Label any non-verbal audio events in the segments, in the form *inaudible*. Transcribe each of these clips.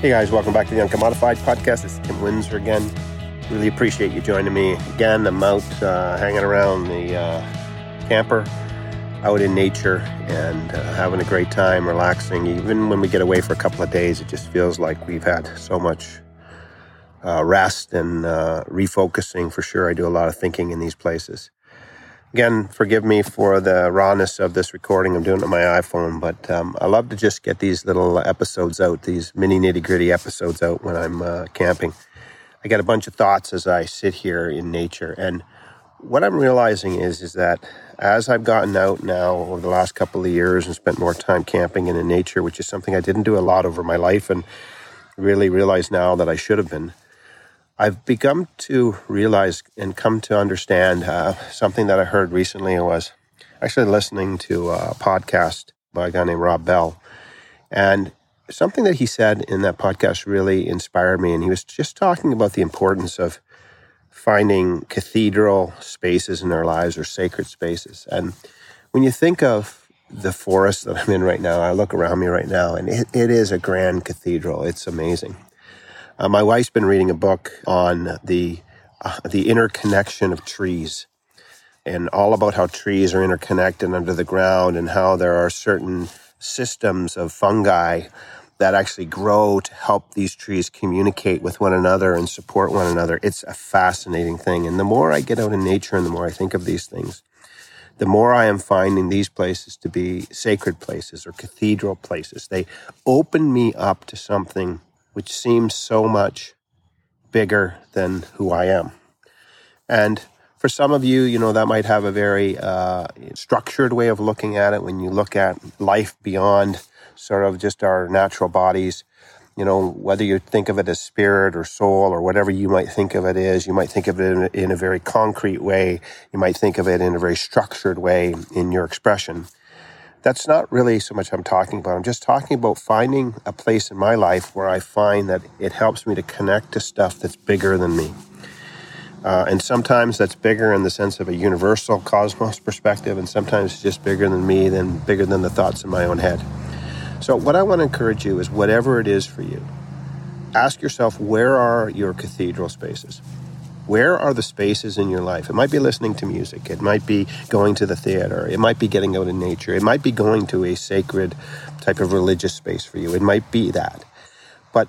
Hey guys, welcome back to the Uncommodified podcast. It's Tim Windsor again. Really appreciate you joining me again. I'm out uh, hanging around the uh, camper, out in nature, and uh, having a great time, relaxing. Even when we get away for a couple of days, it just feels like we've had so much uh, rest and uh, refocusing. For sure, I do a lot of thinking in these places. Again, forgive me for the rawness of this recording. I'm doing it on my iPhone, but um, I love to just get these little episodes out, these mini nitty gritty episodes out when I'm uh, camping. I get a bunch of thoughts as I sit here in nature, and what I'm realizing is is that as I've gotten out now over the last couple of years and spent more time camping and in nature, which is something I didn't do a lot over my life, and really realize now that I should have been. I've begun to realize and come to understand uh, something that I heard recently. was actually listening to a podcast by a guy named Rob Bell. And something that he said in that podcast really inspired me. And he was just talking about the importance of finding cathedral spaces in our lives or sacred spaces. And when you think of the forest that I'm in right now, I look around me right now, and it, it is a grand cathedral. It's amazing. Uh, my wife's been reading a book on the uh, the interconnection of trees and all about how trees are interconnected under the ground and how there are certain systems of fungi that actually grow to help these trees communicate with one another and support one another. It's a fascinating thing. And the more I get out in nature and the more I think of these things, the more I am finding these places to be sacred places or cathedral places. They open me up to something which seems so much bigger than who I am. And for some of you, you know, that might have a very uh, structured way of looking at it when you look at life beyond sort of just our natural bodies. You know, whether you think of it as spirit or soul or whatever you might think of it is, you might think of it in a, in a very concrete way. You might think of it in a very structured way in your expression that's not really so much I'm talking about. I'm just talking about finding a place in my life where I find that it helps me to connect to stuff that's bigger than me. Uh, and sometimes that's bigger in the sense of a universal cosmos perspective, and sometimes it's just bigger than me, than bigger than the thoughts in my own head. So, what I want to encourage you is whatever it is for you, ask yourself where are your cathedral spaces? Where are the spaces in your life? It might be listening to music. It might be going to the theater. It might be getting out in nature. It might be going to a sacred type of religious space for you. It might be that. But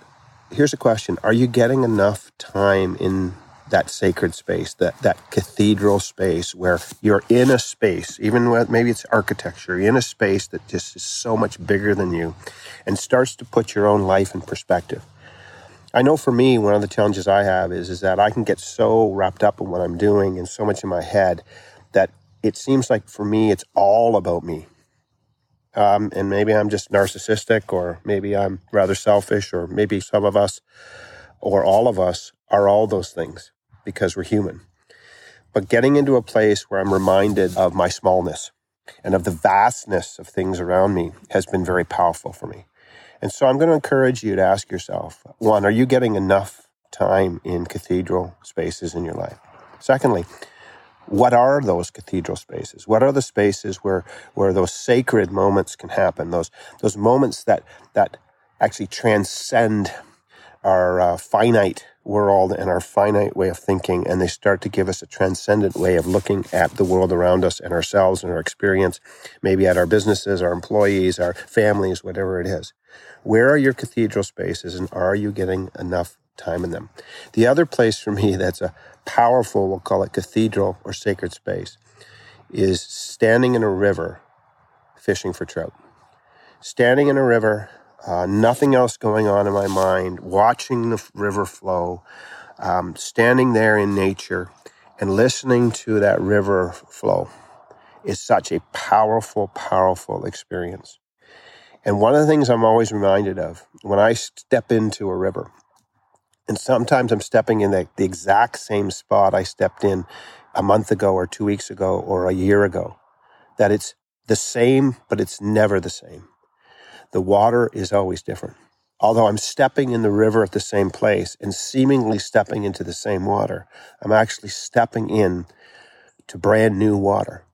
here's a question Are you getting enough time in that sacred space, that, that cathedral space where you're in a space, even when maybe it's architecture, in a space that just is so much bigger than you and starts to put your own life in perspective? I know for me, one of the challenges I have is, is that I can get so wrapped up in what I'm doing and so much in my head that it seems like for me, it's all about me. Um, and maybe I'm just narcissistic, or maybe I'm rather selfish, or maybe some of us, or all of us, are all those things because we're human. But getting into a place where I'm reminded of my smallness and of the vastness of things around me has been very powerful for me. And so I'm going to encourage you to ask yourself one, are you getting enough time in cathedral spaces in your life? Secondly, what are those cathedral spaces? What are the spaces where, where those sacred moments can happen? Those, those moments that, that actually transcend our uh, finite world and our finite way of thinking, and they start to give us a transcendent way of looking at the world around us and ourselves and our experience, maybe at our businesses, our employees, our families, whatever it is. Where are your cathedral spaces and are you getting enough time in them? The other place for *laughs* me that's a powerful, we'll call it cathedral or sacred space, is standing in a river fishing for trout. Standing in a river, uh, nothing else going on in my mind, watching the river flow, um, standing there in nature and listening to that river flow is such a powerful, powerful experience. And one of the things I'm always reminded of when I step into a river, and sometimes I'm stepping in the, the exact same spot I stepped in a month ago or two weeks ago or a year ago, that it's the same, but it's never the same. The water is always different. Although I'm stepping in the river at the same place and seemingly stepping into the same water, I'm actually stepping in to brand new water.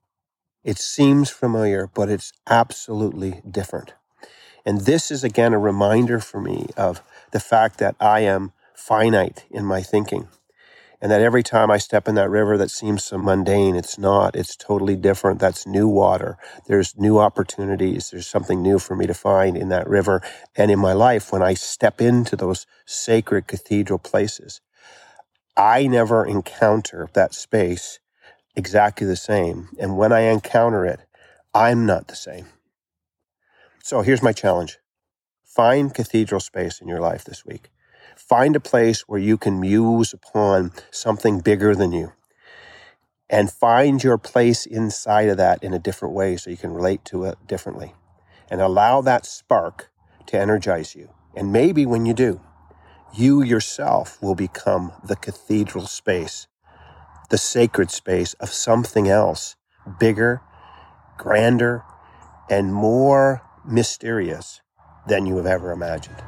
It seems familiar, but it's absolutely different. And this is again a reminder for me of the fact that I am finite in my thinking. And that every time I step in that river that seems so mundane, it's not. It's totally different. That's new water. There's new opportunities. There's something new for me to find in that river and in my life when I step into those sacred cathedral places. I never encounter that space exactly the same. And when I encounter it, I'm not the same. So here's my challenge find cathedral space in your life this week. Find a place where you can muse upon something bigger than you and find your place inside of that in a different way so you can relate to it differently and allow that spark to energize you. And maybe when you do, you yourself will become the cathedral space, the sacred space of something else bigger, grander, and more mysterious than you have ever imagined.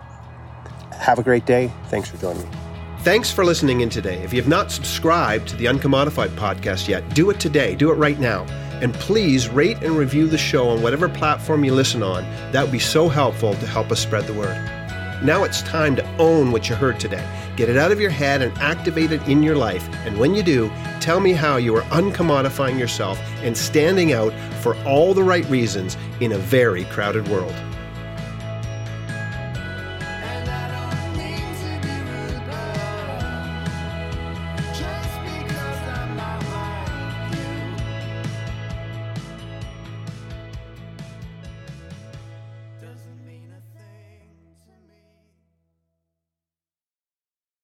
Have a great day. Thanks for joining me. Thanks for listening in today. If you have not subscribed to the Uncommodified podcast yet, do it today. Do it right now. And please rate and review the show on whatever platform you listen on. That would be so helpful to help us spread the word. Now it's time to own what you heard today. Get it out of your head and activate it in your life. And when you do, tell me how you are uncommodifying yourself and standing out for all the right reasons in a very crowded world.